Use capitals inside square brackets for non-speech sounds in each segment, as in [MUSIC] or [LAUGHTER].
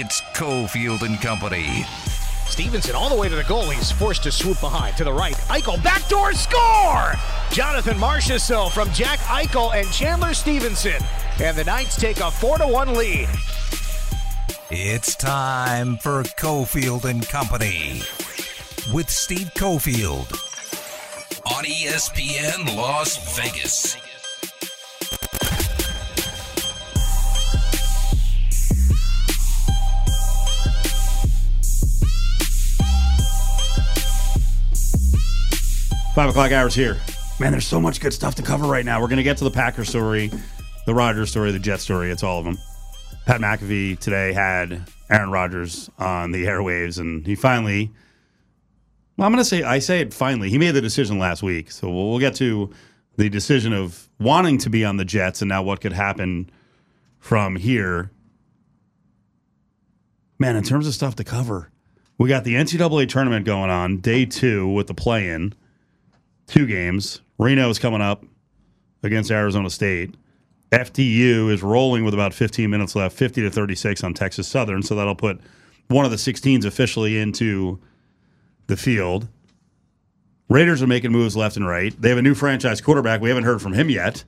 It's Cofield and Company. Stevenson all the way to the goal. He's forced to swoop behind to the right. Eichel backdoor score. Jonathan Marchessault from Jack Eichel and Chandler Stevenson. And the Knights take a 4 to 1 lead. It's time for Cofield and Company with Steve Cofield on ESPN Las Vegas. Five o'clock hours here. Man, there's so much good stuff to cover right now. We're going to get to the Packer story, the Rodgers story, the Jet story. It's all of them. Pat McAfee today had Aaron Rodgers on the airwaves, and he finally. Well, I'm going to say I say it finally. He made the decision last week, so we'll, we'll get to the decision of wanting to be on the Jets and now what could happen from here. Man, in terms of stuff to cover, we got the NCAA tournament going on, day two with the play-in two games. Reno is coming up against Arizona State. FDU is rolling with about 15 minutes left, 50 to 36 on Texas Southern. So that'll put one of the 16s officially into the field. Raiders are making moves left and right. They have a new franchise quarterback. We haven't heard from him yet,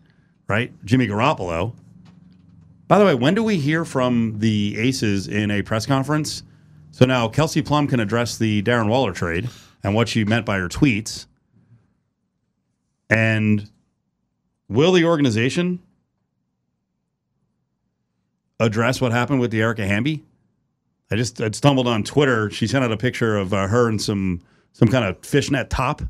right? Jimmy Garoppolo. By the way, when do we hear from the Aces in a press conference? So now Kelsey Plum can address the Darren Waller trade and what she meant by her tweets. And will the organization address what happened with Dearica Hamby? I just I stumbled on Twitter. She sent out a picture of uh, her in some some kind of fishnet top,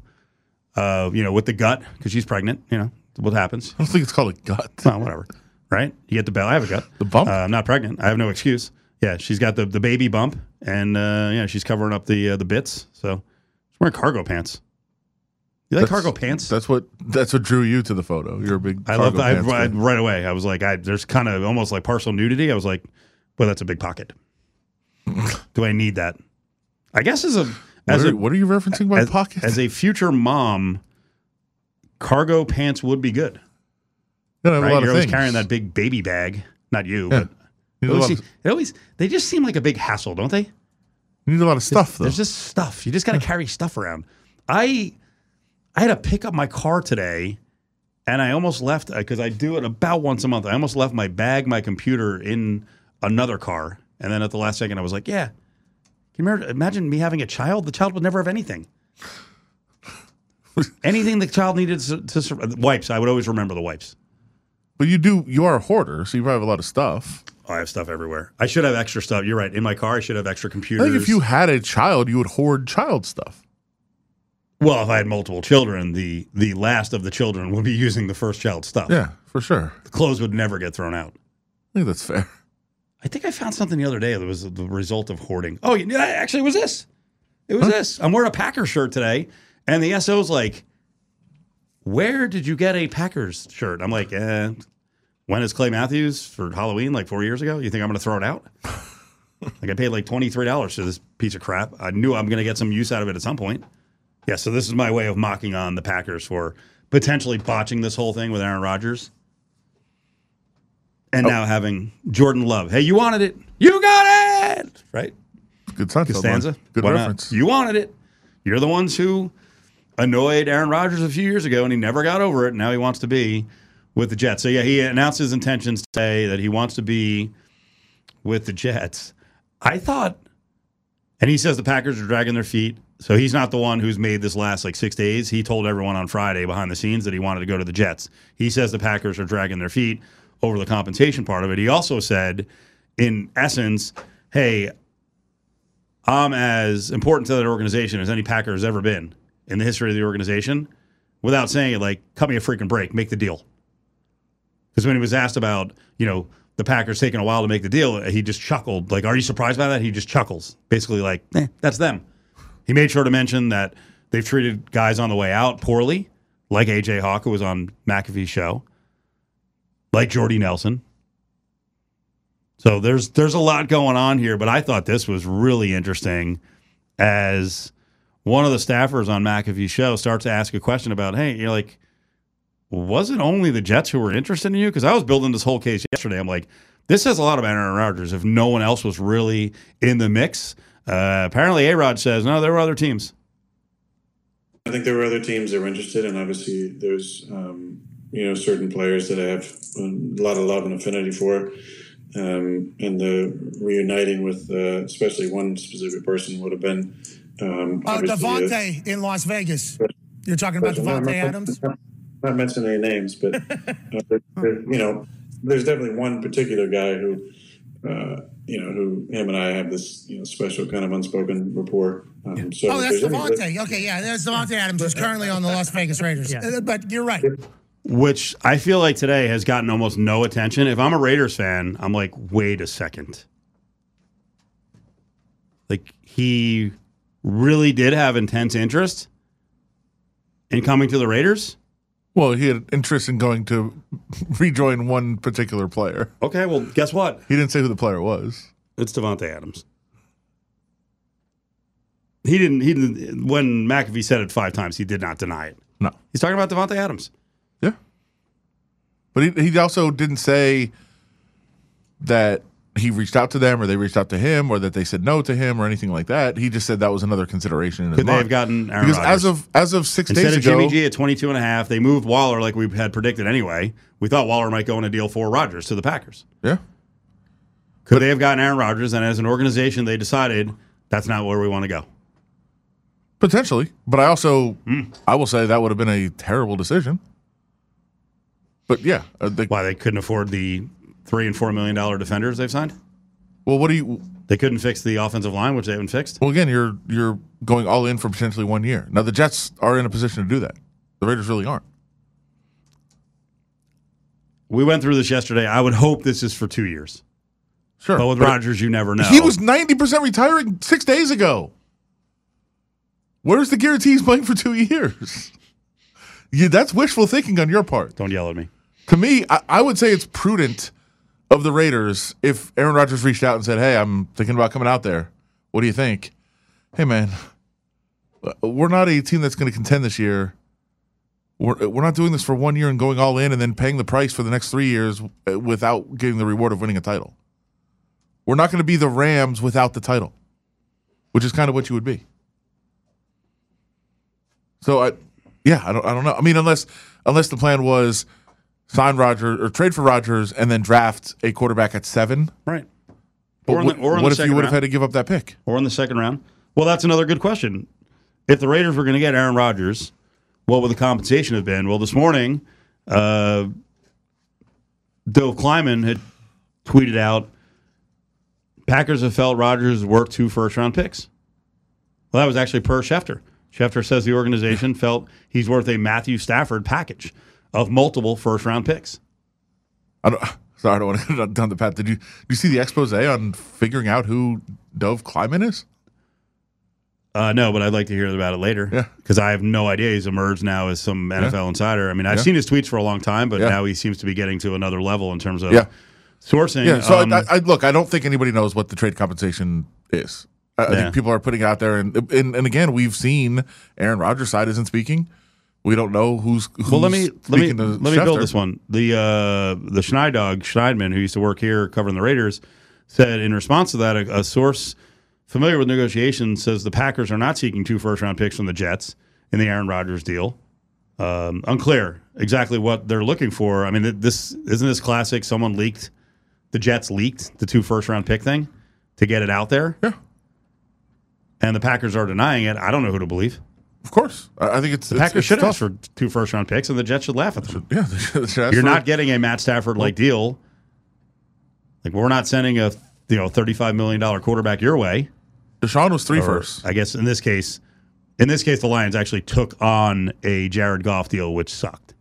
uh, you know, with the gut because she's pregnant. You know what happens. I don't think it's called a gut. Well, whatever. Right? You get the bell. I have a gut. The bump? Uh, I'm not pregnant. I have no excuse. Yeah, she's got the, the baby bump, and uh, yeah, she's covering up the uh, the bits. So she's wearing cargo pants. You like That's- cargo pants? That's what that's what drew you to the photo. You're a big. I love. I, I, right away, I was like, I, there's kind of almost like partial nudity. I was like, well, that's a big pocket. [LAUGHS] Do I need that? I guess as a What as are, a what are you referencing by as, pocket? as a future mom, cargo pants would be good. you Right? a lot You're of always things. carrying that big baby bag. Not you, Yeah. but You it always, of, it always they just seem like a big hassle, don't they? you need a lot of stuff though. There's just stuff. You just got to carry stuff around. I I had to pick up my car today, and I almost left uh, because I do it about once a month. I almost left my bag, my computer in another car, and then at the last second, I was like, "Yeah." Can you imagine me having a child? The child would never have anything. [LAUGHS] anything the child needed to, to sur- wipes. I would always remember the wipes. but you do. You are a hoarder, so you probably have a lot of stuff. Oh, I have stuff everywhere. I should have extra stuff. You're right. In my car, I should have extra I computers. think if you had a child, you would hoard child stuff. Well, if I had multiple children, the the last of the children would be using the first child's stuff. Yeah, for sure. The clothes would never get thrown out. I think that's fair. I think I found something the other day that was the result of hoarding. Oh, yeah, actually, it was this. It was this. I'm wearing a Packers shirt today, and the SO's like, "Where did you get a Packers shirt?" I'm like, eh, "When is Clay Matthews for Halloween? Like four years ago? You think I'm going to throw it out?" [LAUGHS] like I paid like twenty three dollars for this piece of crap. I knew I'm going to get some use out of it at some point. Yeah, so this is my way of mocking on the Packers for potentially botching this whole thing with Aaron Rodgers. And oh. now having Jordan Love. Hey, you wanted it. You got it. Right? Good Seinfeld Costanza. Good Why not? reference. You wanted it. You're the ones who annoyed Aaron Rodgers a few years ago, and he never got over it. Now he wants to be with the Jets. So yeah, he announced his intentions today that he wants to be with the Jets. I thought, and he says the Packers are dragging their feet. So he's not the one who's made this last like six days. He told everyone on Friday behind the scenes that he wanted to go to the Jets. He says the Packers are dragging their feet over the compensation part of it. He also said, in essence, hey, I'm as important to that organization as any Packer has ever been in the history of the organization without saying it like, cut me a freaking break, make the deal. Because when he was asked about, you know, the Packers taking a while to make the deal, he just chuckled. Like, are you surprised by that? He just chuckles. Basically, like, eh, that's them. He made sure to mention that they've treated guys on the way out poorly, like AJ Hawk, who was on McAfee's show, like Jordy Nelson. So there's there's a lot going on here, but I thought this was really interesting as one of the staffers on McAfee's show starts to ask a question about, hey, you're like, was it only the Jets who were interested in you? Because I was building this whole case yesterday. I'm like, This says a lot about Aaron Rodgers. If no one else was really in the mix, uh, apparently A Rod says no. There were other teams. I think there were other teams that were interested, and obviously there's um, you know certain players that I have a lot of love and affinity for, um, and the reuniting with uh, especially one specific person would have been um, Uh, obviously a- Davante in Las Vegas. You're talking about I'm not- Davante Adams? [LAUGHS] Not mentioning any names, but [LAUGHS] uh, there- there- you know, there's definitely one particular guy who, uh, you know, who him and I have this you know special kind of unspoken rapport. Um, so Oh, that's there's any- Okay, yeah, that's Davante Adams, who's currently on the Las Vegas Raiders. Uh, But you're right. which I feel like today has gotten almost no attention. If I'm a Raiders fan, I'm like, wait a second. Like he really did have intense interest in coming to the Raiders. Well, he had interest in going to [LAUGHS] rejoin one particular player. Okay, well, guess what? He didn't say who the player was. It's Davante Adams. He didn't. He didn't. When McAfee said it five times, he did not deny it. No. He's talking about Davante Adams. Yeah. But he, he also didn't say that he reached out to them or they reached out to him or that they said no to him or anything like that. He just said that was another consideration in Could they have gotten Aaron because Rodgers? as of as of six Instead days of ago, Jimmy G at 22 and a half, they moved Waller like we had predicted anyway. We thought Waller might go in a deal for Rodgers to the Packers. yeah, Could they have gotten Aaron Rodgers? And as an organization, they decided that's not where we want to go. potentially. But I also Hmm. I will say that would have been a terrible decision. But yeah, uh, Why they couldn't afford the three and four million dollar defenders they've signed? well, what do you? They couldn't fix the offensive line, which they haven't fixed. Well, again, you're you're going all in for potentially one year. Now the Jets are in a position to do that. The Raiders really aren't. We went through this yesterday. I would hope this is for two years. Sure, But with but Rodgers, you never know. he was ninety percent retiring six days ago. Where's the guarantee he's playing for two years? [LAUGHS] Yeah, that's wishful thinking on your part. Don't yell at me. To me, I, I would say it's prudent of the Raiders if Aaron Rodgers reached out and said, "Hey, I'm thinking about coming out there. What do you think?" Hey, man, we're not a team that's going to contend this year. We're we're not doing this for one year and going all in and then paying the price for the next three years uh, without getting the reward of winning a title. We're not going to be the Rams without the title, which is kind of what you would be. So I, yeah, I don't, I don't know. I mean, unless unless the plan was sign Rodgers or trade for Rodgers and then draft a quarterback at seven. Right. But Or the- or what if you would have had to give up that pick? or in the second round? Well, that's another good question. If the Raiders were going to get Aaron Rodgers, what would the compensation have been? Well, this morning, uh, Dov Kleiman had tweeted out Packers have felt Rodgers worth two first round picks. Well, that was actually per Schefter. Schefter says the organization felt he's worth a Matthew Stafford package of multiple first round picks. I don't. [LAUGHS] Sorry, I don't want to go down the path. Did you did you see the expose on figuring out who Dov Kleiman is? Uh, no, but I'd like to hear about it later. Yeah. Because I have no idea. He's emerged now as some NFL insider. I mean, I've Yeah. seen his tweets for a long time, but Yeah. now he seems to be getting to another level in terms of Yeah. sourcing. Yeah. So Um, I, I look. I don't think anybody knows what the trade compensation is. I, I think people are putting it out there, and, and and again, we've seen Aaron Rodgers' side isn't speaking. We don't know who's, who's well, let me let me let me build this one. The uh, the Schneidog Schneidman, who used to work here covering the Raiders, said in response to that, a, a source familiar with negotiations says the Packers are not seeking two first round picks from the Jets in the Aaron Rodgers deal. Um, unclear exactly what they're looking for. I mean, this isn't this classic. Someone leaked the Jets leaked the two first round pick thing to get it out there. Yeah. And the Packers are denying it. I don't know who to believe. Of course, I think it's The it's, Packers it's should tough. ask for two first round picks, and the Jets should laugh at them. Yeah, they should- they should You're not getting a Matt Stafford like deal. Like we're not sending a you know thirty five million dollar quarterback your way. Deshaun was three Or, first. I guess in this case, in this case, the Lions actually took on a Jared Goff deal, which sucked.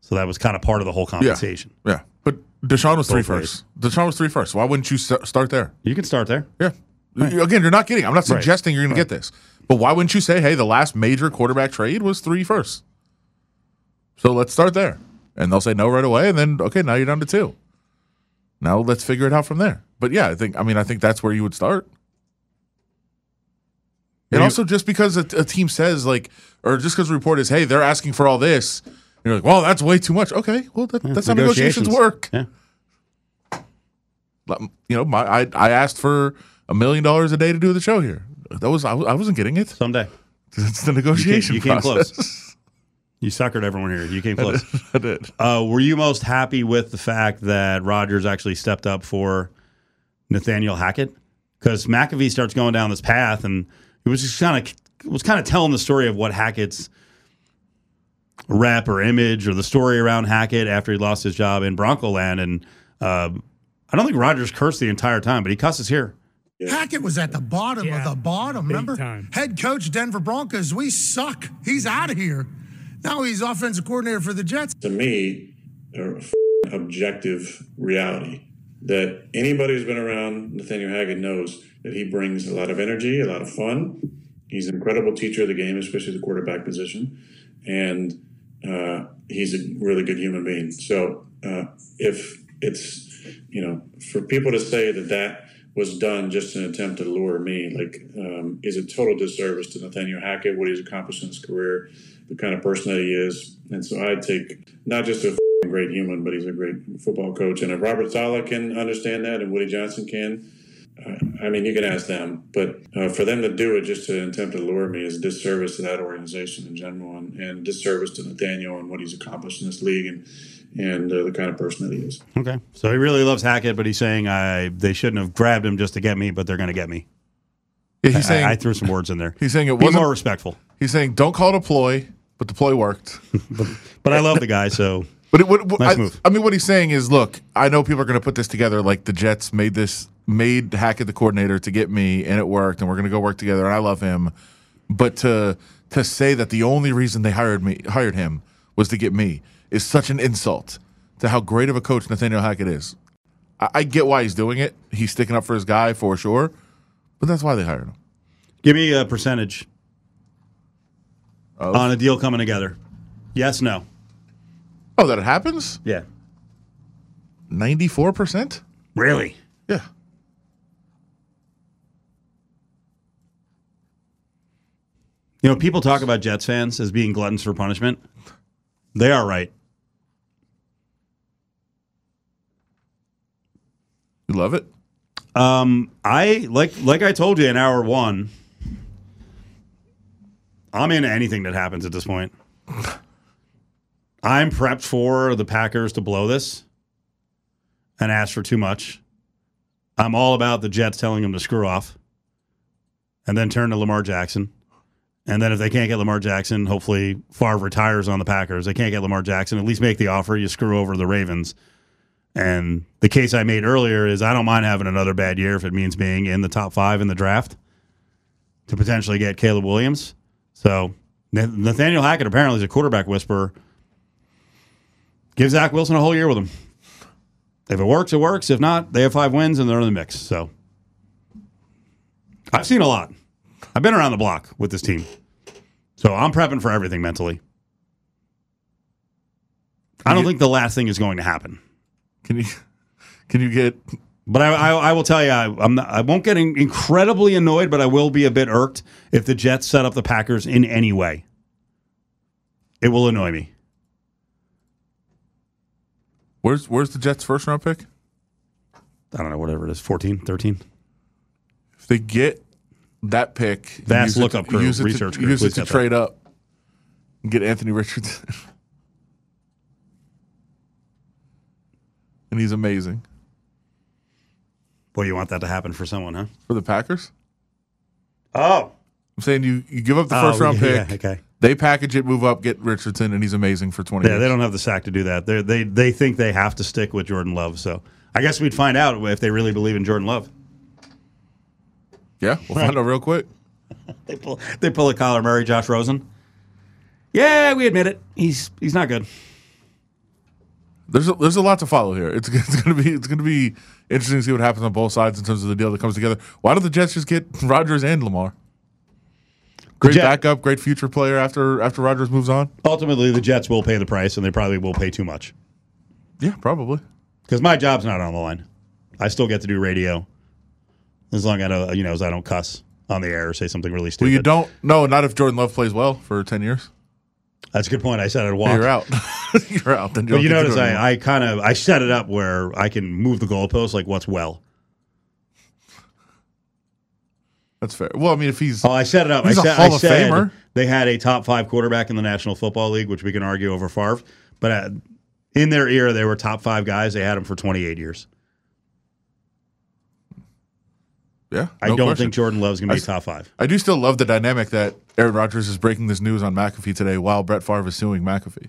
So that was kind of part of the whole compensation. Yeah, but Deshaun was three Both ways. first. Deshaun was three first. Why wouldn't you start there? You can start there. Yeah. You- Again, you're not getting. I'm not Right. suggesting you're going to get this, but why wouldn't you say, "Hey, the last major quarterback trade was three firsts? So let's start there, and they'll say no right away, and then okay, now you're down to two. Now let's figure it out from there. But yeah, I think. I mean, I think that's where you would start. And also, just because a, a team says like, or just because the report is, "Hey, they're asking for all this," you're like, "Well, that's way too much." Okay, well, that, that's how negotiations work. Yeah. You know, my I, I asked for a million dollars a day to do the show here. That was I, I wasn't getting it. Someday. [LAUGHS] It's the negotiation you came process. close. [LAUGHS] You suckered everyone here. You came close. I did. Uh, were you most happy with the fact that Rodgers actually stepped up for Nathaniel Hackett? Because McAfee starts going down this path, and it was just kind of was kind of telling the story of what Hackett's rep or image or the story around Hackett after he lost his job in Bronco Land. And uh, I don't think Rodgers cursed the entire time, but he cusses here. Hackett was at the bottom Yeah, of the bottom. big Remember, time. head coach Denver Broncos. We suck. He's out of here. Now he's offensive coordinator for the Jets. to me, a f- objective reality that anybody who's been around Nathaniel Hackett knows that he brings a lot of energy, a lot of fun. He's an incredible teacher of the game, especially the quarterback position, and uh, he's a really good human being. So uh, if it's you know for people to say that that was done just an attempt to lure me, like um, is a total disservice to Nathaniel Hackett, what he's accomplished in his career, the kind of person that he is. And so I take not just a great human, but he's a great football coach. And if Robert Saleh can understand that, and Woody Johnson can, I mean, you can ask them. But uh, for them to do it just to attempt to lure me is a disservice to that organization in general, and, and disservice to Nathaniel and what he's accomplished in this league, and and uh, the kind of person that he is. Okay. So he really loves Hackett, but he's saying I they shouldn't have grabbed him just to get me, but they're going to get me. Yeah, he's I, saying I threw some words in there. he's saying it Be wasn't. more respectful. He's saying don't call it a ploy, but the ploy worked. [LAUGHS] But I love the guy, so But it, what, what- Nice I, move. I mean, what he's saying is, look, I know people are going to put this together. Like the Jets made this, made Hackett the coordinator to get me, and it worked, and we're going to go work together, and I love him. But to to say that the only reason they hired me, hired him, was to get me, is such an insult to how great of a coach Nathaniel Hackett is. I, I get why he's doing it. He's sticking up for his guy for sure, but that's why they hired him. give me a percentage on a deal coming together. Yes, no. Oh, that it happens? Yeah. Ninety four percent. Really? Yeah. You know, people talk about Jets fans as being gluttons for punishment. They are right. Love it. Um, I like like I told you in hour one. I'm into anything that happens at this point. I'm prepped for the Packers to blow this and ask for too much. I'm all about the Jets telling them to screw off and then turn to Lamar Jackson. And then if they can't get Lamar Jackson, hopefully Favre retires on the Packers. They can't get Lamar Jackson. At least make the offer. You screw over the Ravens. And the case I made earlier is I don't mind having another bad year if it means being in the top five in the draft to potentially get Caleb Williams. So Nathaniel Hackett apparently is a quarterback whisperer. Give Zach Wilson a whole year with him. If it works, it works. If not, they have five wins and they're in the mix. So I've seen a lot. I've been around the block with this team. So I'm prepping for everything mentally. I don't think the last thing is going to happen. Can you can you get But I, I, I will tell you, I, I'm not, I won't get in- incredibly annoyed, but I will be a bit irked if the Jets set up the Packers in any way. It will annoy me. where's where's the Jets first round pick? I don't know, whatever it is, 14, 13. If they get that pick, it lookup crew, use it research to, crew, use it to that. trade up and get Anthony Richardson. [LAUGHS] and he's amazing Boy, you want that to happen for someone, huh? for the Packers. Oh. I'm saying you, you give up the Oh, first round yeah, pick. okay. They package it, move up, get Richardson, and he's amazing for 20 Yeah, years. they don't have the sack to do that. They're, they they think they have to stick with Jordan Love. So I guess we'd find out if they really believe in Jordan Love. Yeah, we'll find out real quick. [LAUGHS] They pull they pull a Kyler Murray, Josh Rosen. Yeah, we admit it. He's he's not good. There's a, there's a lot to follow here. It's, [LAUGHS] it's gonna be it's gonna be interesting to see what happens on both sides in terms of the deal that comes together. Why don't the Jets just get [LAUGHS] Rodgers and Lamar? Great Jet- backup, great future player after after Rodgers moves on. Ultimately, the Jets will pay the price, and they probably will pay too much. Yeah, probably. because my job's not on the line. I still get to do radio as long as I don't, you know, as I don't cuss on the air or say something really stupid. Well, you don't. No, not if Jordan Love plays well for ten years. That's a good point. I said I'd walk. You're out. [LAUGHS] You're out. Then But you get to notice do it anymore. I, I kind of I set it up where I can move the goalpost like what's well. That's fair. Well, I mean, if he's Oh, I set it up. He's I a said, Hall I of said Famer. they had a top five quarterback in the National Football League, which we can argue over Favre. But uh, in their era, they were top five guys. They had them for 28 years. Yeah, I no don't question. think Jordan Love's going to be s- top five. I do still love the dynamic that Aaron Rodgers is breaking this news on McAfee today while Brett Favre is suing McAfee.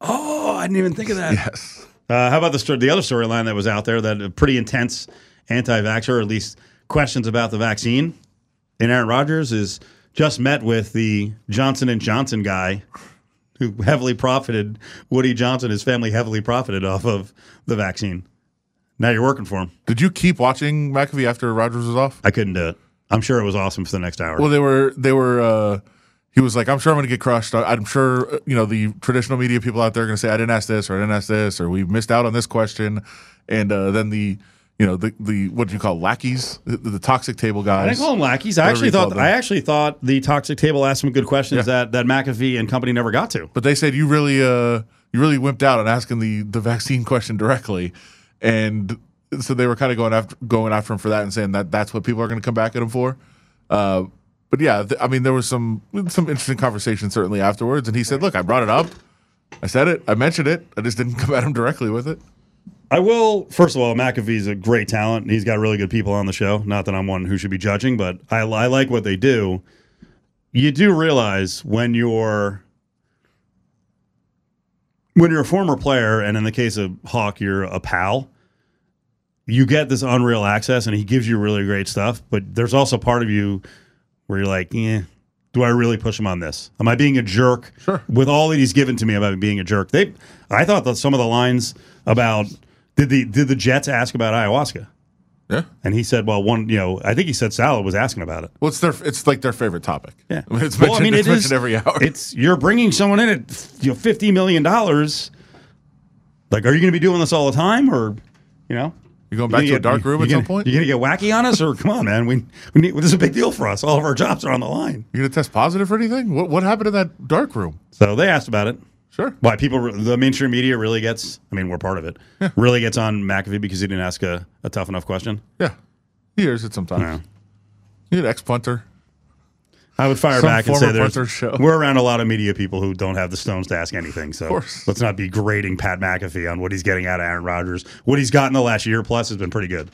Oh, I didn't even think of that. Yes. Uh, how about the story, the other storyline that was out there that a pretty intense anti-vaxxer, or at least questions about the vaccine, and Aaron Rodgers is just met with the Johnson and Johnson guy who heavily profited. Woody Johnson, his family heavily profited off of the vaccine. Now you're working for him. Did you keep watching McAfee after Rodgers was off? I couldn't do it. I'm sure it was awesome for the next hour. Well, they were they were. uh He was like, "I'm sure I'm going to get crushed. I- I'm sure uh, you know the traditional media people out there are going to say I didn't ask this or I didn't ask this or we missed out on this question," and uh, then the you know the the what do you call lackeys, the, the toxic table I guys. didn't call them lackeys. I actually thought. I actually thought the toxic table asked some good questions Yeah. that that McAfee and company never got to. But they said you really uh you really wimped out on asking the the vaccine question directly, and so they were kind of going after going after him for that and saying that that's what people are going to come back at him for. Uh, but yeah, th- I mean there was some some interesting conversation certainly afterwards, and he said, "Look, I brought it up, I said it, I mentioned it, I just didn't come at him directly with it." I will. First of all, McAfee's a great talent. and He's got really good people on the show. Not that I'm one who should be judging, but I, I like what they do. You do realize when you're when you're a former player, and in the case of Hawk, you're a pal. You get this unreal access, and he gives you really great stuff. But there's also part of you where you're like, yeah. Do I really push him on this? Am I being a jerk? Sure. With all that he's given to me about being a jerk, they, I thought that some of the lines about did the did the Jets ask about ayahuasca? Yeah, And he said, well, one, you know, I think he said Saleh was asking about it. well, it's their it's like their favorite topic. Yeah, [LAUGHS] it's Well, I mean, it's it is- every hour. It's you're bringing someone in at you know fifty million dollars. Like, are you going to be doing this all the time, or you know? You're going back gonna to a dark room at some gonna- point? You're going to get wacky on us, or come on, man? We, we need, this is a big deal for us. All of our jobs are on the line. You're gonna test positive for anything? What what happened in that dark room? So they asked about it. Sure. Why people, the mainstream media really gets, I mean, we're part of it, really gets on McAfee because he didn't ask a, a tough enough question. Yeah, he hears it sometimes. Yeah. You an ex punter. I would fire Some back and say there's, show. we're around a lot of media people who don't have the stones to ask anything. So let's not be grading Pat McAfee on what he's getting out of Aaron Rodgers. What he's got in the last year plus has been pretty good.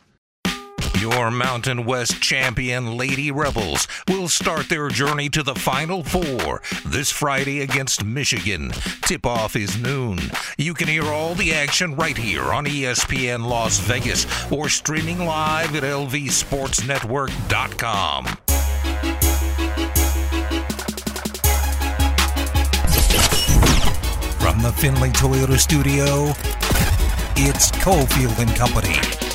Your Mountain West champion Lady Rebels will start their journey to the Final Four this Friday against Michigan. Tip off is noon. You can hear all the action right here on ESPN Las Vegas or streaming live at lvsportsnetwork.com. From the Finley Toyota studio, it's Cofield and Company.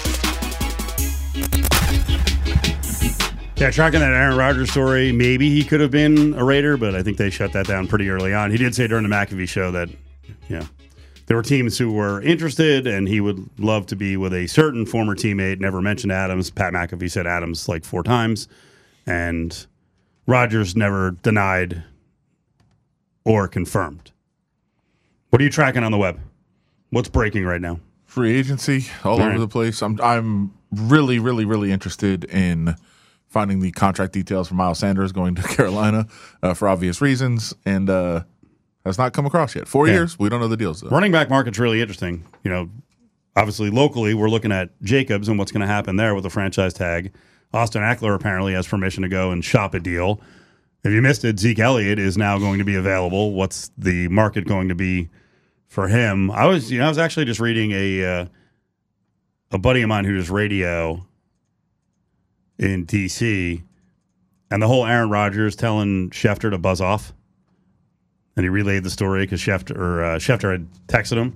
Yeah, tracking that Aaron Rodgers story, maybe he could have been a Raider, but I think they shut that down pretty early on. He did say during the McAfee show that, yeah, there were teams who were interested and he would love to be with a certain former teammate. Never mentioned Adams. Pat McAfee said Adams like four times, and Rodgers never denied or confirmed. What are you tracking on the web? What's breaking right now? free agency all, All over right. the place. I'm I'm really really really interested in finding the contract details for Miles Sanders going to [LAUGHS] Carolina uh, for obvious reasons, and uh, has not come across yet. Four Yeah. years, we don't know the deals though. Running back market's really interesting. You know, obviously locally, we're looking at Jacobs and what's going to happen there with the franchise tag. Austin Ekeler apparently has permission to go and shop a deal. If you missed it, Zeke Elliott is now going to be available. What's the market going to be for him? I was, you know, I was actually just reading a uh, a buddy of mine who does radio in DC, and the whole Aaron Rodgers telling Schefter to buzz off and he relayed the story because Schefter, or, uh, Schefter had texted him,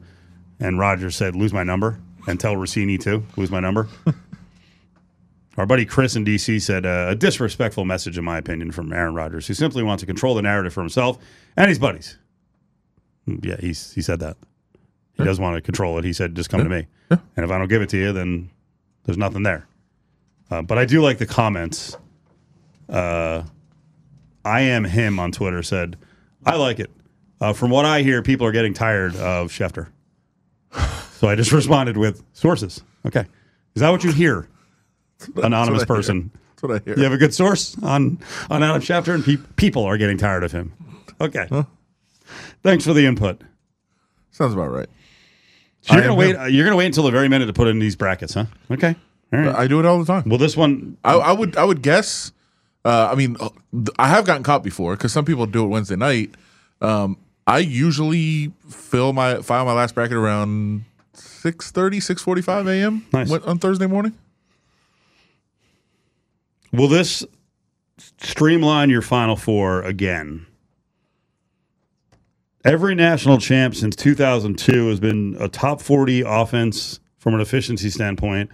and Rodgers said, "Lose my number and tell Rossini too, lose my number." [LAUGHS] Our buddy Chris in DC said uh, a disrespectful message, in my opinion, from Aaron Rodgers, who simply wants to control the narrative for himself and his buddies. Yeah, he's he said that. He does want to control it. He said, "Just come to me, and if I don't give it to you, then there's nothing there." Uh, but I do like the comments. Uh, I am him on Twitter said, I like it. Uh, from what I hear, people are getting tired of Schefter. So I just [LAUGHS] responded with sources. Okay. Is that what you hear? [LAUGHS] Anonymous That's what I person. That's what I hear. You have a good source on on Adam Schefter, and pe- people are getting tired of him. Okay. Thanks for the input. Sounds about right. So you're I gonna wait. him. uh, You're gonna wait until the very minute to put in these brackets, huh? Okay. Right. I do it all the time. Well, this one. I, I would I would guess. Uh, I mean, I have gotten caught before because some people do it Wednesday night. Um, I usually fill my file my last bracket around 6.30, 6.45 a.m. Nice. on Thursday morning. Will this streamline your Final Four again? Every national champ since 2002 has been a top 40 offense from an efficiency standpoint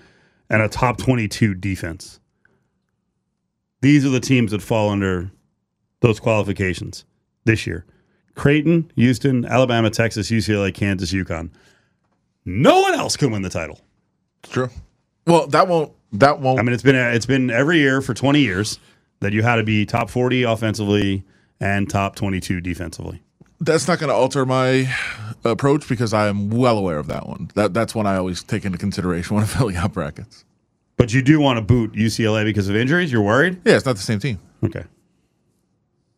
and a top 22 defense. These are the teams that fall under those qualifications this year Creighton, Houston, Alabama, Texas, UCLA, Kansas, UConn. No one else can win the title. It's true. Well, that won't that won't. I mean, it's been it's been every year for 20 years that you had to be top 40 offensively and top 22 defensively. That's not going to alter my approach because I am well aware of that one. That that's one I always take into consideration when I'm [LAUGHS] filling out brackets. But you do want to boot UCLA because of injuries. You're worried. Yeah, it's not the same team. Okay.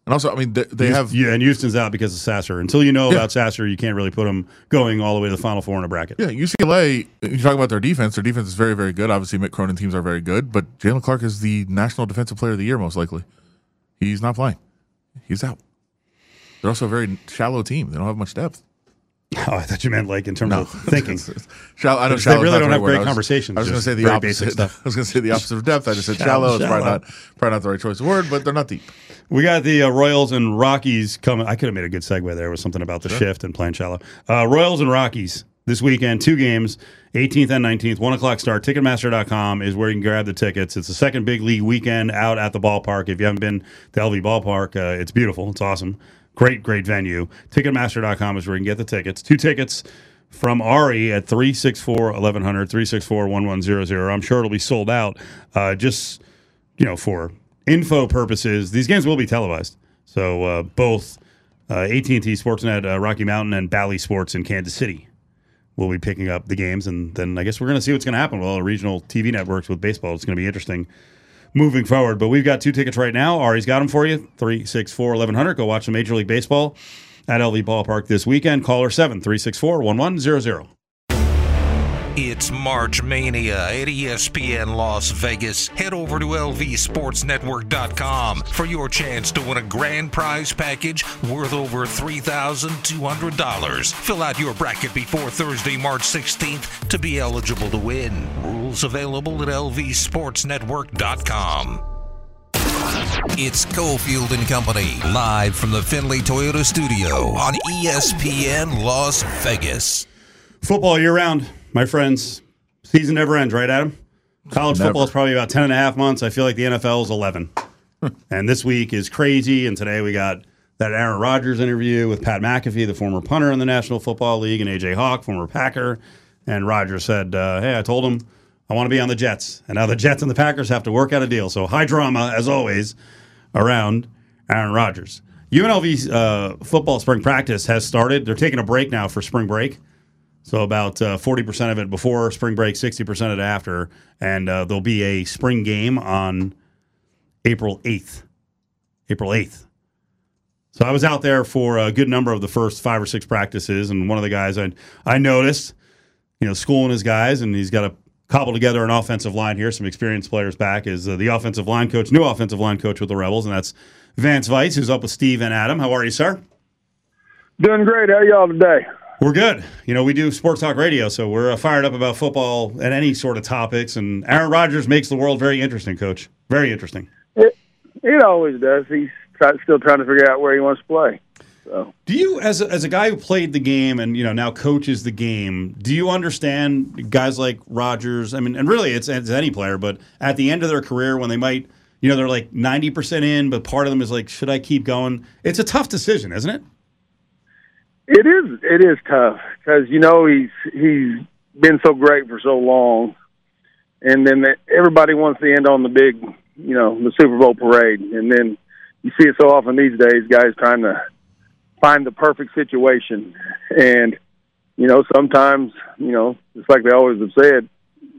And also, I mean, they, they have yeah, and Houston's out because of Sasser. Until you know about Sasser, you can't really put them going all the way to the Final Four in a bracket. Yeah, UCLA. You talk about their defense. Their defense is very, very good. Obviously, Mick Cronin teams are very good, but Jaylen Clark is the National Defensive Player of the Year most likely. He's not playing. He's out. They're also a very shallow team. They don't have much depth. Oh, I thought you meant like in terms of thinking. [LAUGHS] Shallow, I know They really don't have great word. I was- conversations, I was going to say the opposite. basic [LAUGHS] stuff. I was going to say the opposite of depth. I just said Shallow, shallow. It's probably not, probably not the right choice of word, but they're not deep. We got the uh, Royals and Rockies coming. I could have made a good segue there with something about the shift and playing shallow. Uh, Royals and Rockies this weekend, two games, 18th and 19th, 1 o'clock start. Ticketmaster.com is where you can grab the tickets. It's the second big league weekend out at the ballpark. If you haven't been to LV Ballpark, uh, it's beautiful. It's awesome. Great, great venue. Ticketmaster.com is where you can get the tickets. Two tickets from Ari at 364 1100, 364 1100. I'm sure it'll be sold out. Uh, just you know, for info purposes, these games will be televised. So uh, both uh, AT&T Sportsnet, uh, Rocky Mountain, and Bally Sports in Kansas City will be picking up the games, and then I guess we're going to see what's going to happen with all the regional TV networks with baseball. It's going to be interesting moving forward. But we've got two tickets right now. Ari's got them for you. 364 1100. Go watch some Major League Baseball at LV Ballpark this weekend. Caller 7 364 1100. It's March Mania at ESPN Las Vegas. Head over to LVSportsNetwork.com for your chance to win a grand prize package worth over $3,200. Fill out your bracket before Thursday, March 16th to be eligible to win. Rules available at LVSportsNetwork.com. It's Cofield and Company, live from the Finley Toyota studio on ESPN Las Vegas. Football year round, my friends. Season never ends, right, Adam? College Never. football is probably about 10 and a half months. I feel like the NFL is 11. [LAUGHS] and this week is crazy. And today we got that Aaron Rodgers interview with Pat McAfee, the former punter in the National Football League, and AJ Hawk, former Packer. And Rodgers said, uh, Hey, I told him I want to be on the Jets. And now the Jets and the Packers have to work out a deal. So high drama, as always, around Aaron Rodgers. UNLV uh, football spring practice has started. They're taking a break now for spring break. So about uh, forty percent of it before spring break, sixty percent of it after, and uh, there'll be a spring game on April eighth. April eighth. So I was out there for a good number of the first five or six practices, and one of the guys I I noticed, you know, schooling his guys, and he's got to cobble together an offensive line here. Some experienced players back is uh, the offensive line coach, new offensive line coach with the Rebels, and that's Vance Vice, who's up with Steve and Adam. How are you, sir? Doing great. How y'all today? We're good. You know, we do sports talk radio, so we're uh, fired up about football and any sort of topics. And Aaron Rodgers makes the world very interesting, Coach. Very interesting. It, it always does. He's try, still trying to figure out where he wants to play. So Do you, as a, as a guy who played the game and you know now coaches the game, do you understand guys like Rodgers? I mean, and really, it's, it's any player, but at the end of their career, when they might, you know, they're like ninety percent in, but part of them is like, should I keep going? It's a tough decision, isn't it? It is it is tough because you know he's he's been so great for so long, and then the, everybody wants to end on the big you know the Super Bowl parade, and then you see it so often these days, guys trying to find the perfect situation. And you know, sometimes you know, it's like they always have said,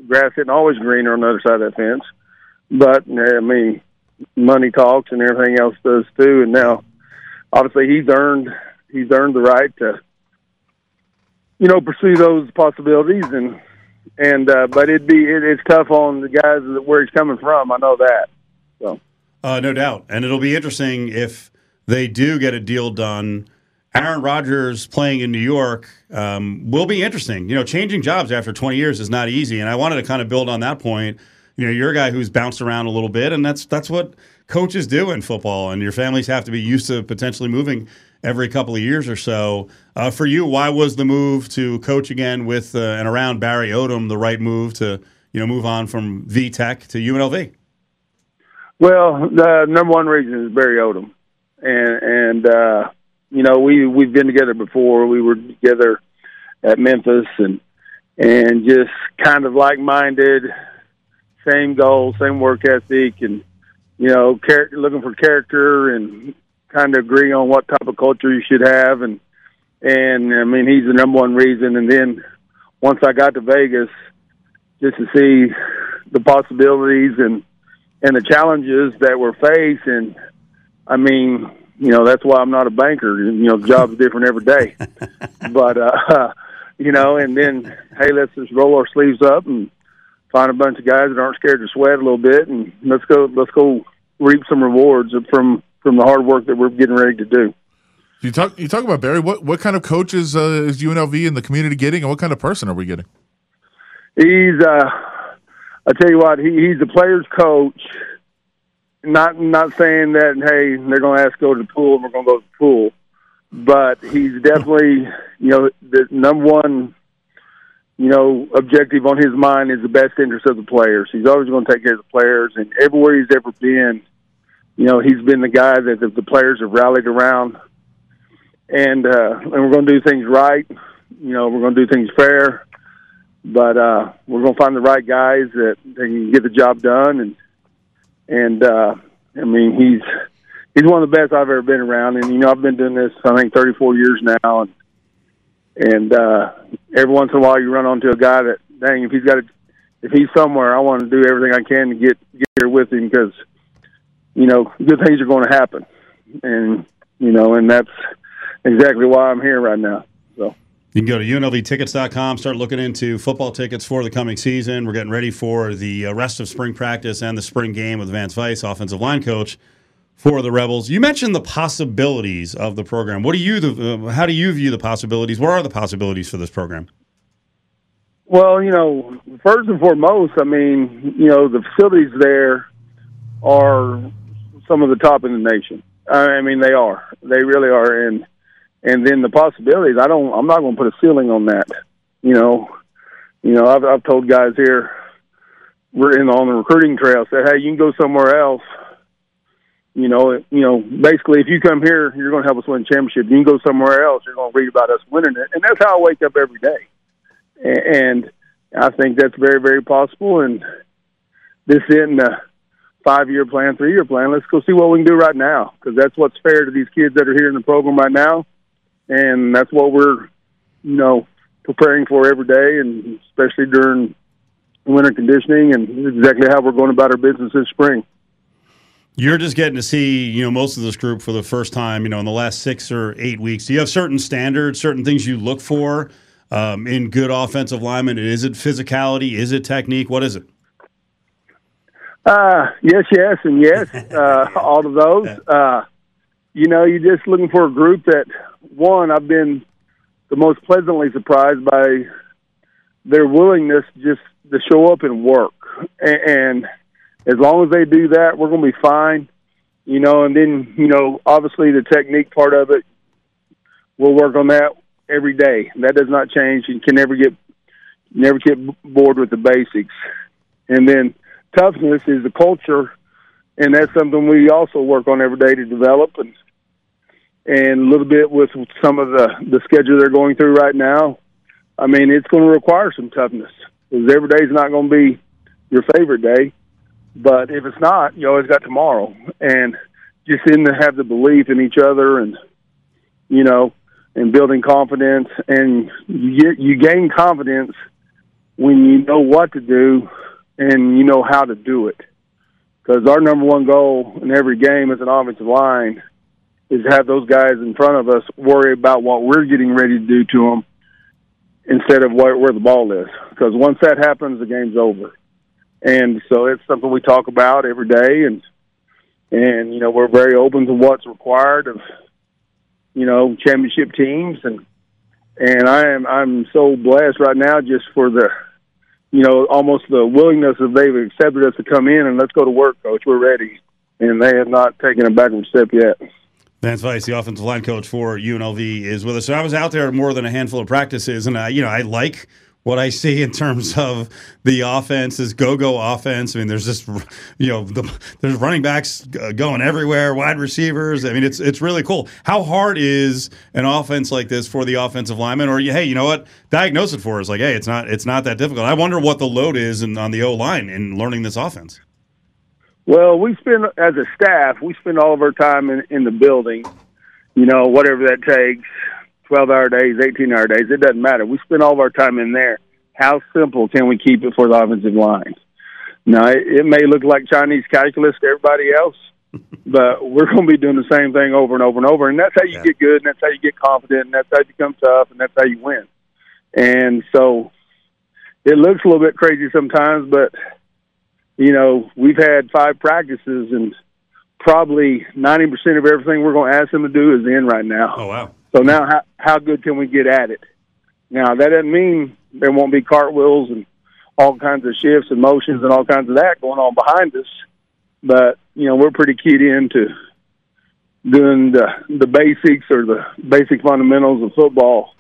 grass isn't always greener on the other side of that fence. But I mean, money talks and everything else does too. And now, obviously, he's earned he's earned the right to you know pursue those possibilities and and uh, but it'd be it, it's tough on the guys that, where he's coming from. I know that. So uh, no doubt, and it'll be interesting if they do get a deal done. Aaron Rodgers playing in New York um, will be interesting. You know, changing jobs after 20 years is not easy, and I wanted to kind of build on that point. You know, you're a guy who's bounced around a little bit, and that's that's what coaches do in football, and your families have to be used to potentially moving every couple of years or so. Uh, for you, why was the move to coach again with uh, and around Barry Odom the right move to you know move on from V Tech to UNLV? Well, the number one reason is Barry Odom, and and uh, you know we we've been together before. We were together at Memphis, and and just kind of like minded, same goal, same work ethic, and you know, looking for character and kind of agree on what type of culture you should have, and and I mean he's the number one reason. And then once I got to Vegas, just to see the possibilities and and the challenges that we're facing, I mean, you know, that's why I'm not a banker. You know, the job's different every day. [LAUGHS] but uh, you know, and then hey, let's just roll our sleeves up and find a bunch of guys that aren't scared to sweat a little bit, and let's go let's go reap some rewards from from the hard work that we're getting ready to do. You talk you talk about Barry. What what kind of coach is, uh, is UNLV and the community getting, and what kind of person are we getting? He's uh, I tell you what, he, he's a player's coach. Not not saying that hey they're going to ask to go to the pool and we're going to go to the pool, but he's definitely you know the number one you know objective on his mind is the best interest of the players. He's always going to take care of the players, and everywhere he's ever been, you know, he's been the guy that the, the players have rallied around, and uh, and we're going to do things right. You know, we're going to do things fair, but uh, we're going to find the right guys that, that can get the job done. And and uh, I mean, he's he's one of the best I've ever been around. And you know, I've been doing this I think 34 years now, and and uh, every once in a while you run onto a guy that dang if he's got a, if he's somewhere, I want to do everything I can to get get here with him because you know, good things are going to happen. And, you know, and that's exactly why I'm here right now. So. You can go to UNLVtickets.com, start looking into football tickets for the coming season. We're getting ready for the uh, rest of spring practice and the spring game with Vance Vice, offensive line coach for the Rebels. You mentioned the possibilities of the program. What do you, the, uh, how do you view the possibilities? What are the possibilities for this program? Well, you know, first and foremost, I mean, you know, the facilities there are some of the top in the nation. I mean, they are. They really are. And and then the possibilities. I don't. I'm not going to put a ceiling on that. You know. You know. I've I've told guys here. We're in on the recruiting trail. Said, hey, you can go somewhere else. You know. You know. Basically, if you come here, you're going to help us win championship. You can go somewhere else. You're going to read about us winning it. And that's how I wake up every day. And I think that's very, very possible. And this isn't. Five year plan, three year plan. Let's go see what we can do right now because that's what's fair to these kids that are here in the program right now, and that's what we're, you know, preparing for every day, and especially during winter conditioning, and exactly how we're going about our business this spring. You're just getting to see, you know, most of this group for the first time, you know, in the last six or eight weeks. Do you have certain standards, certain things you look for um, in good offensive linemen? Is it physicality? Is it technique? What is it? Uh, yes, yes, and yes. [LAUGHS] Uh, all of those. Uh, you know, you're just looking for a group that one. I've been the most pleasantly surprised by their willingness just to show up and work. And, and as long as they do that, we're going to be fine. You know, and then you know, obviously the technique part of it, we'll work on that every day. That does not change. You can never get never get bored with the basics. And then toughness is the culture, and that's something we also work on every day to develop and and a little bit with some of the the schedule they're going through right now. I mean, it's going to require some toughness because every day is not going to be your favorite day, but if it's not, you always got tomorrow, and just in to have the belief in each other and you know, and building confidence. And you get, you gain confidence when you know what to do and you know how to do it. Because our number one goal in every game as an offensive line is have those guys in front of us worry about what we're getting ready to do to them instead of where, where the ball is. Because once that happens, the game's over. And so it's something we talk about every day, and and you know we're very open to what's required of you know championship teams, and and I am I'm so blessed right now just for the you know almost the willingness that they've accepted us to come in and let's go to work, coach. We're ready, and they have not taken a backward step yet. Vance Vice, the offensive line coach for UNLV, is with us. So I was out there more than a handful of practices, and I, you know, I like what I see in terms of the offense is go-go offense. I mean, there's just you know the, there's running backs uh, going everywhere, wide receivers. I mean, it's it's really cool. How hard is an offense like this for the offensive lineman? Or hey, you know what? Diagnose it for us. Like, hey, it's not it's not that difficult. I wonder what the load is in, on the O line in learning this offense. Well, we spend as a staff, we spend all of our time in, in the building. You know, whatever that takes, twelve hour days, eighteen hour days, it doesn't matter. We spend all of our time in there. How simple can we keep it for the offensive line? Now, it, it may look like Chinese calculus to everybody else, [LAUGHS] but we're going to be doing the same thing over and over and over. And that's how you yeah. get good, and that's how you get confident, and that's how you become tough, and that's how you win. And so it looks a little bit crazy sometimes, but you know, we've had five practices and probably 90% of everything we're going to ask them to do is in right now. Oh, wow. So now how, how good can we get at it? Now, that doesn't mean there won't be cartwheels and all kinds of shifts and motions and all kinds of that going on behind us. But, you know, we're pretty keyed into doing the, the basics or the basic fundamentals of football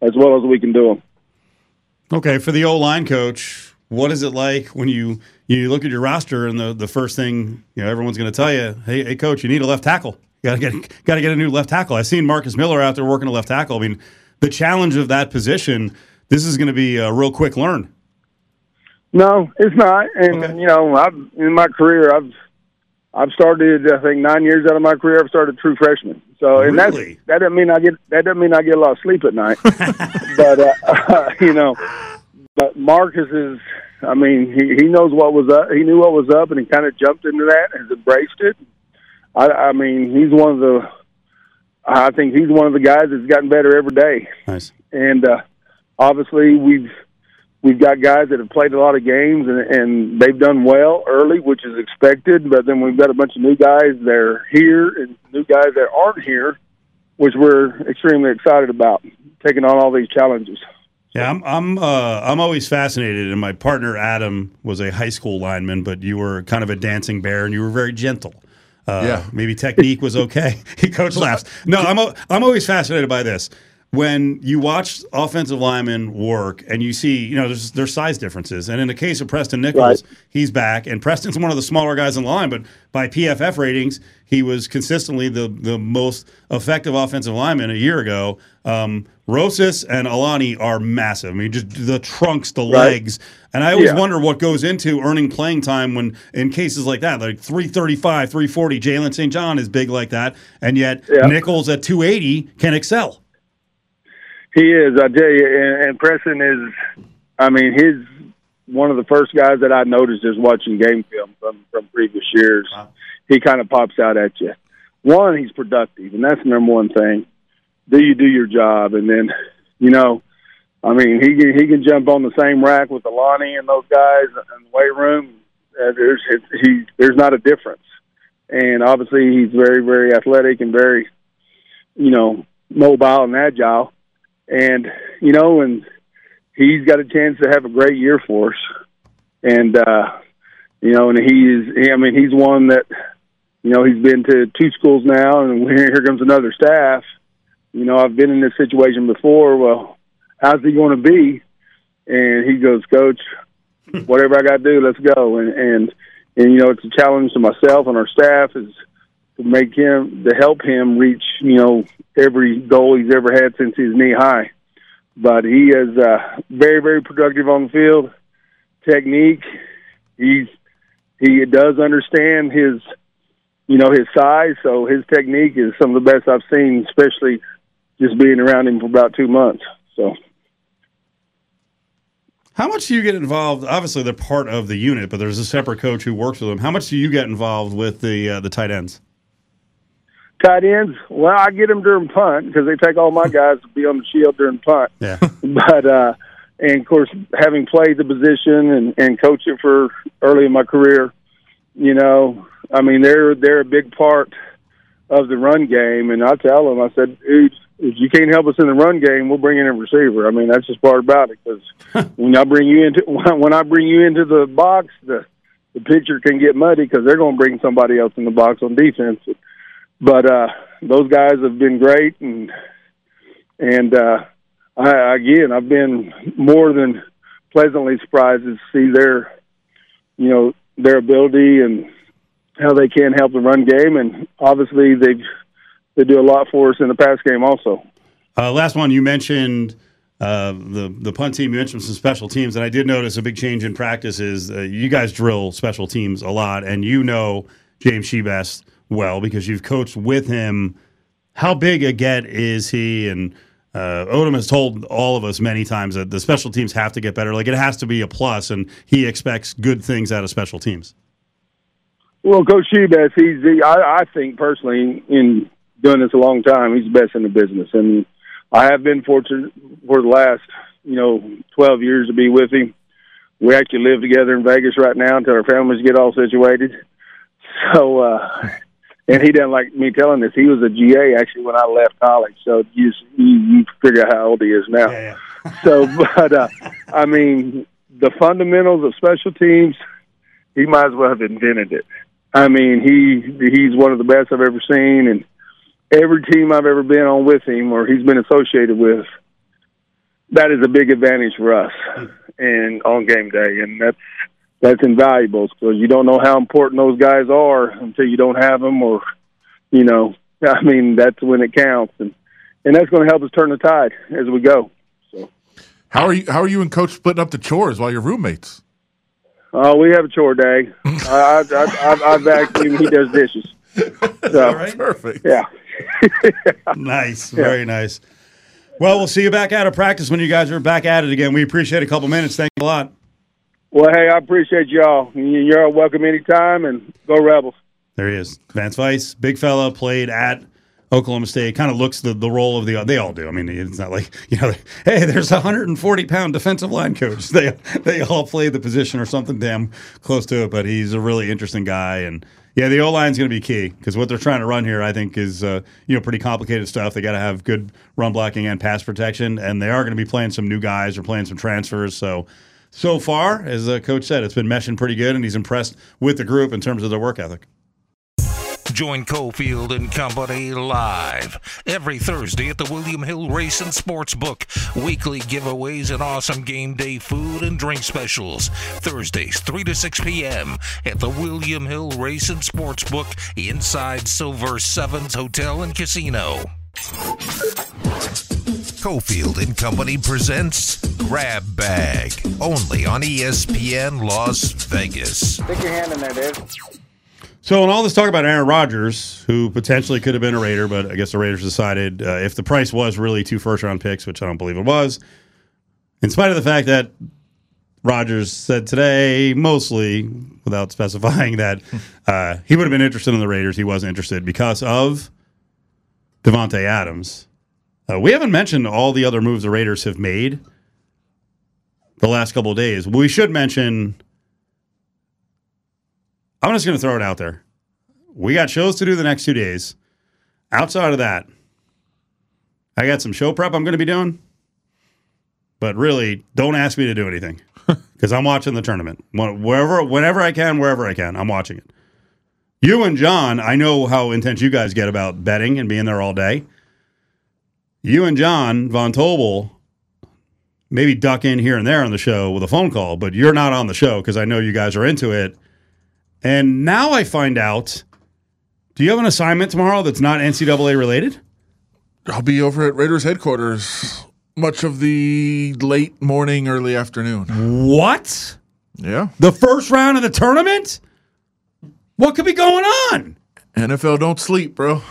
as well as we can do them. Okay, for the O line coach, what is it like when you you look at your roster and the the first thing you know everyone's going to tell you, hey, hey, coach, you need a left tackle. You got to get [LAUGHS] got to get a new left tackle. I've seen Marcus Miller out there working a left tackle. I mean, the challenge of that position. This is going to be a real quick learn. No, it's not. And okay. you know, I've in my career, I've I've started. I think nine years out of my career, I've started true freshman. So, and really? that that doesn't mean I get that doesn't mean I get a lot of sleep at night. [LAUGHS] but uh, [LAUGHS] you know, but Marcus is I mean, he he knows what was up. He knew what was up, and he kind of jumped into that and embraced it. I, I mean, he's one of the. I think he's one of the guys that's gotten better every day. Nice. And uh, obviously, we've we've got guys that have played a lot of games and, and they've done well early, which is expected. But then we've got a bunch of new guys that are here and new guys that aren't here, which we're extremely excited about taking on all these challenges. Yeah, I'm I'm uh, I'm always fascinated, and my partner Adam was a high school lineman, but you were kind of a dancing bear, and you were very gentle. Uh, yeah, maybe technique was okay. He [LAUGHS] coach laughs. No, I'm I'm always fascinated by this when you watch offensive linemen work and you see, you know, there's there's size differences. And in the case of Preston Nichols, right. he's back, and Preston's one of the smaller guys in the line, but by PFF ratings, he was consistently the the most effective offensive lineman a year ago. Um, Rosas and Alani are massive. I mean, just the trunks, the right. legs. And I always yeah. wonder what goes into earning playing time when in cases like that, like 335, 340, Jalen St. John is big like that, and yet yeah. Nichols at 280 can excel. He is, I tell you, and, and Preston is. I mean, he's one of the first guys that I noticed just watching game film from from previous years. Wow. He kind of pops out at you. One, he's productive, and that's the number one thing. Do you do your job? And then, you know, I mean, he can he can jump on the same rack with Alani and those guys in the weight room. Uh, there's he there's not a difference, and obviously he's very very athletic and very, you know, mobile and agile and you know, and he's got a chance to have a great year for us. And uh, you know, and he's I mean, he's one that you know he's been to two schools now, and [LAUGHS] here comes another staff. You know, I've been in this situation before. Well, how's he going to be? And he goes, Coach, [LAUGHS] whatever I got to do, let's go. And and and you know, it's a challenge to myself and our staff is to make him to help him reach you know every goal he's ever had since he's knee high. But he is uh, very very productive on the field. Technique, he's he does understand his you know his size, so his technique is some of the best I've seen, especially just being around him for about two months. So. How much do you get involved? Obviously, they're part of the unit, but there's a separate coach who works with them. How much do you get involved with the uh, the tight ends? Tight ends, well, I get them during punt because they take all my [LAUGHS] guys to be on the shield during punt. Yeah. [LAUGHS] but uh, and of course, having played the position and and coached it for early in my career, you know, I mean, they're they're a big part of the run game. And I tell them, I said, dude, if you can't help us in the run game, we'll bring in a receiver. I mean, that's just part about it because [LAUGHS] when I bring you into when I bring you into the box, the the picture can get muddy because they're going to bring somebody else in the box on defense. But uh, those guys have been great, and and uh, I, again, I've been more than pleasantly surprised to see their, you know, their ability and how they can help the run game, and obviously they they do a lot for us in the pass game also. Uh, last one, you mentioned uh, the the punt team. You mentioned some special teams, and I did notice a big change in practice. Is uh, you guys drill special teams a lot, and you know James Shibest well because you've coached with him. How big a get is he? And uh, Odom has told all of us many times that the special teams have to get better. Like it has to be a plus, and he expects good things out of special teams. Well, Coach Shibest, he's the, I, I think personally in doing this a long time, he's the best in the business, and I have been fortunate for the last you know twelve years to be with him. We actually live together in Vegas right now until our families get all situated. So, uh, and he didn't like me telling this. He was a GA actually when I left college, so you you, you figure out how old he is now. Yeah, yeah. [LAUGHS] so, but uh, I mean, the fundamentals of special teams, he might as well have invented it. I mean, he he's one of the best I've ever seen, and every team I've ever been on with him or he's been associated with, that is a big advantage for us, and on game day, and that's that's invaluable because you don't know how important those guys are until you don't have them, or you know, [LAUGHS] I mean, that's when it counts, and and that's going to help us turn the tide as we go. So, How are you? How are you and Coach splitting up the chores while you're roommates? uh, we have a chore day. [LAUGHS] I, I, I, I, I vacuum. He does dishes. So, Perfect. yeah. [LAUGHS] Nice, very nice. Well, we'll see you back out of practice when you guys are back at it again. We appreciate a couple minutes. Thank you a lot. Well, hey, I appreciate y'all. You're welcome anytime, and go Rebels. There he is, Vance Vice, big fella, played at Oklahoma State. Kind of looks the, the role of the. They all do. I mean, it's not like [LAUGHS] you know, hey, there's a 140 pound defensive line coach. [LAUGHS] They they all play the position or something damn close to it. But he's a really interesting guy, and yeah, the O is going to be key because what they're trying to run here, I think, is uh, you know pretty complicated stuff. They got to have good run blocking and pass protection, and they are going to be playing some new guys or playing some transfers. So. So far, as the coach said, it's been meshing pretty good, and he's impressed with the group in terms of their work ethic. Join Cofield and Company live every Thursday at the William Hill Race and Sportsbook. Weekly giveaways and awesome game day food and drink specials. Thursdays, 3 to 6 p.m. at the William Hill Race and Sportsbook inside Silver Sevens Hotel and Casino. Cofield and Company presents Grab Bag, only on ESPN Las Vegas. Stick your hand in there, Dave. So, in all this talk about Aaron Rodgers, who potentially could have been a Raider, but I guess the Raiders decided uh, if the price was really two first round picks, which I don't believe it was, in spite of the fact that Rodgers said today, mostly without [LAUGHS] specifying that uh, he would have been interested in the Raiders, he wasn't interested because of Davante Adams. Uh, we haven't mentioned all the other moves the Raiders have made the last couple of days. We should mention. I'm just going to throw it out there. We got shows to do the next two days. Outside of that, I got some show prep I'm going to be doing. But really, don't ask me to do anything [LAUGHS] because I'm watching the tournament. Wh- Wherever, whenever I can, wherever I can, I'm watching it. You and John, I know how intense you guys get about betting and being there all day. You and John Von Tobel maybe duck in here and there on the show with a phone call, but you're not on the show because I know you guys are into it. And now I find out. Do you have an assignment tomorrow that's not NCAA related? I'll be over at Raiders headquarters much of the late morning, early afternoon. What? Yeah. The first round of the tournament? What could be going on? NFL don't sleep, bro.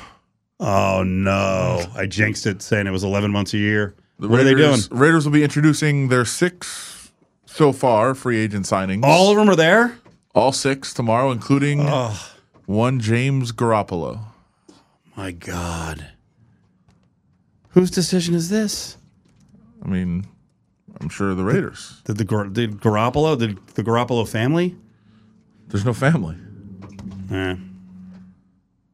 Oh no! I jinxed it, saying it was 11 months a year. The what are they doing? Raiders- Raiders will be introducing their six so far free agent signings. All of them are there. All six tomorrow, including one James Garoppolo. My God, whose decision is this? I mean, I'm sure the Raiders. Did the Gar- did Garoppolo? Did the Garoppolo family? There's no family. Eh.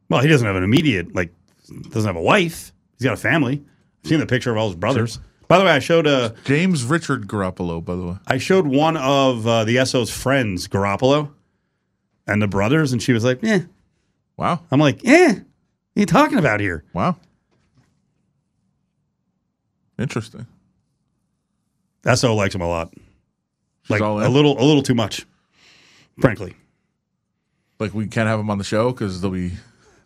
Well, he doesn't have an immediate like doesn't have a wife. He's got a family. I've seen the picture of all his brothers. By the way, I showed uh James Richard Garoppolo, by the way. I showed one of uh, the SO's friends, Garoppolo, and the brothers, and she was like, "Yeah." Wow. I'm like, "Yeah." What are you talking about here? Wow. Interesting. SO likes him a lot. Like a little, a little too much, frankly. Like we can't have him on the show because they'll be.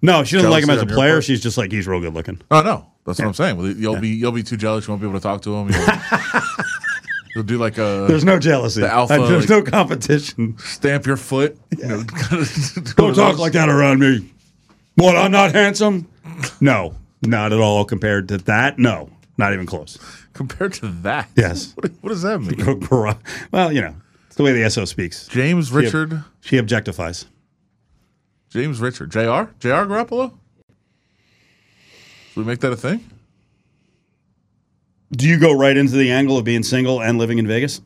No, she doesn't like him as a player. She's just like he's real good looking. Oh no, that's what I'm saying. You'll be you'll be too jealous. You won't be able to talk to him. You'll, [LAUGHS] you'll do like a There's no jealousy. The alpha, I- there's like- no competition. stamp your foot. [LAUGHS] You [LAUGHS] know, Don't talk like that around me. What? I'm not handsome. No, not at all. Compared to that, no, not even close. compared to that. Yes. What, what does that mean? well, you know, it's the way the SO speaks. James Richard. She objectifies. James Richard. Jr. Jr. Garoppolo. Should we make that a thing? Do you go right into the angle of being single and living in Vegas?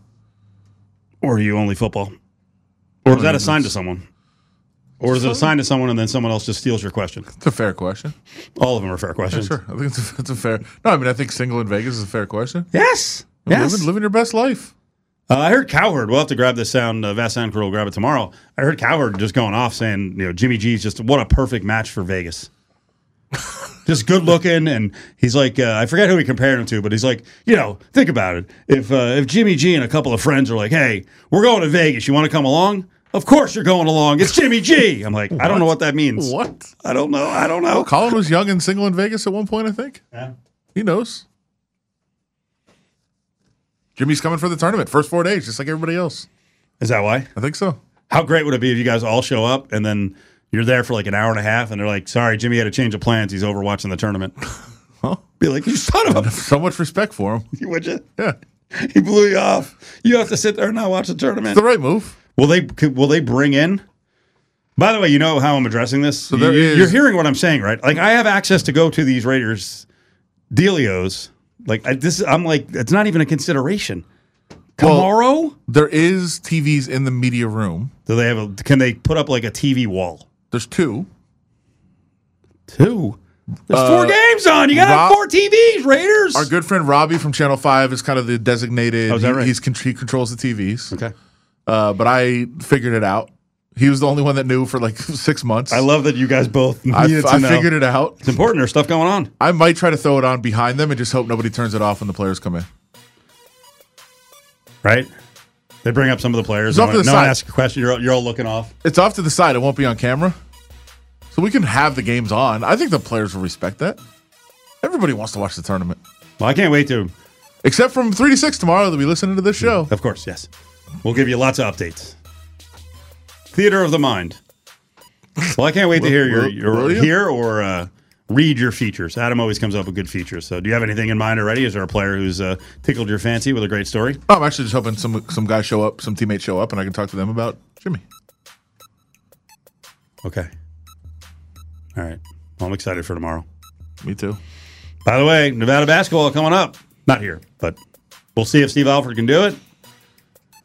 Or are you only football? Or is that assigned to someone? Or is it assigned to someone and then someone else just steals your question? It's a fair question. All of them are fair Yeah, questions. sure. I think it's a, [LAUGHS] it's a fair. No, I mean I think single in Vegas is a fair question. Yes. Yes. Living, living your best life. Uh, I heard Cowherd. We'll have to grab this sound. Uh, Vast Sound Crew will grab it tomorrow. I heard Cowherd just going off saying, you know, Jimmy G's just what a perfect match for Vegas. [LAUGHS] just good looking, and he's like, uh, I forget who he compared him to, but he's like, you know, think about it. If uh, if Jimmy G and a couple of friends are like, hey, we're going to Vegas, you want to come along? Of course you're going along. It's Jimmy G. I'm like, I don't know what that means. What? I don't know. I don't know. Colin was young and single in Vegas at one point. I think. Yeah. He knows. Jimmy's coming for the tournament. First four days, just like everybody else. Is that why? I think so. How great would it be if you guys all show up and then you're there for like an hour and a half and they're like, sorry, Jimmy had a change of plans. He's over watching the tournament. [LAUGHS] Huh? Be like, you son of a [LAUGHS] So much respect for him. [LAUGHS] would you? Yeah. He blew you off. You have to sit there and not watch the tournament. It's the right move. Will they will they bring in? By the way, you know how I'm addressing this. So there you, is- You're hearing what I'm saying, right? Like I have access to go to these Raiders dealios. Like I, this, I'm like it's not even a consideration. Well- Tomorrow, There is TVs in the media room. do they have a? Can they put up like a TV wall? There's two. Two. There's four games on. You got to have Uh, Rob- four TVs. Raiders. Our good friend Robbie from Channel Five is kind of the designated. Oh, is that he- right? He's he controls the TVs. okay. Uh, but I figured it out. He was the only one that knew for like [LAUGHS] six months. I love that you guys both I, needed to I know. figured it out. It's important. There's stuff going on. I might try to throw it on behind them and just hope nobody turns it off when the players come in. right? They bring up some of the players. It's off to the no one side. asks a question. You're, all- you're all looking off. It's off to the side. It won't be on camera. So we can have the games on. I think the players will respect that. Everybody wants to watch the tournament. Well, I can't wait to. Except from 3 to 6 tomorrow, they'll be listening to this show. Of course, yes. We'll give you lots of updates. Theater of the mind. Well, I can't wait to hear your, your hear or uh, read your features. Adam always comes up with good features. So, do you have anything in mind already? Is there a player who's uh, tickled your fancy with a great story? I'm actually just hoping some some guys show up, some teammates show up, and I can talk to them about Jimmy. Okay. All right. Well, I'm excited for tomorrow. Me too. By the way, Nevada basketball coming up. Not here, but we'll see if Steve Alford can do it.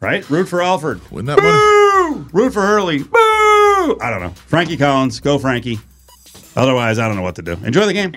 Right? Root for Alford. Win that money. Root for Hurley. Boo! I don't know. Frankie Collins. Go, Frankie. Otherwise, I don't know what to do. Enjoy the game.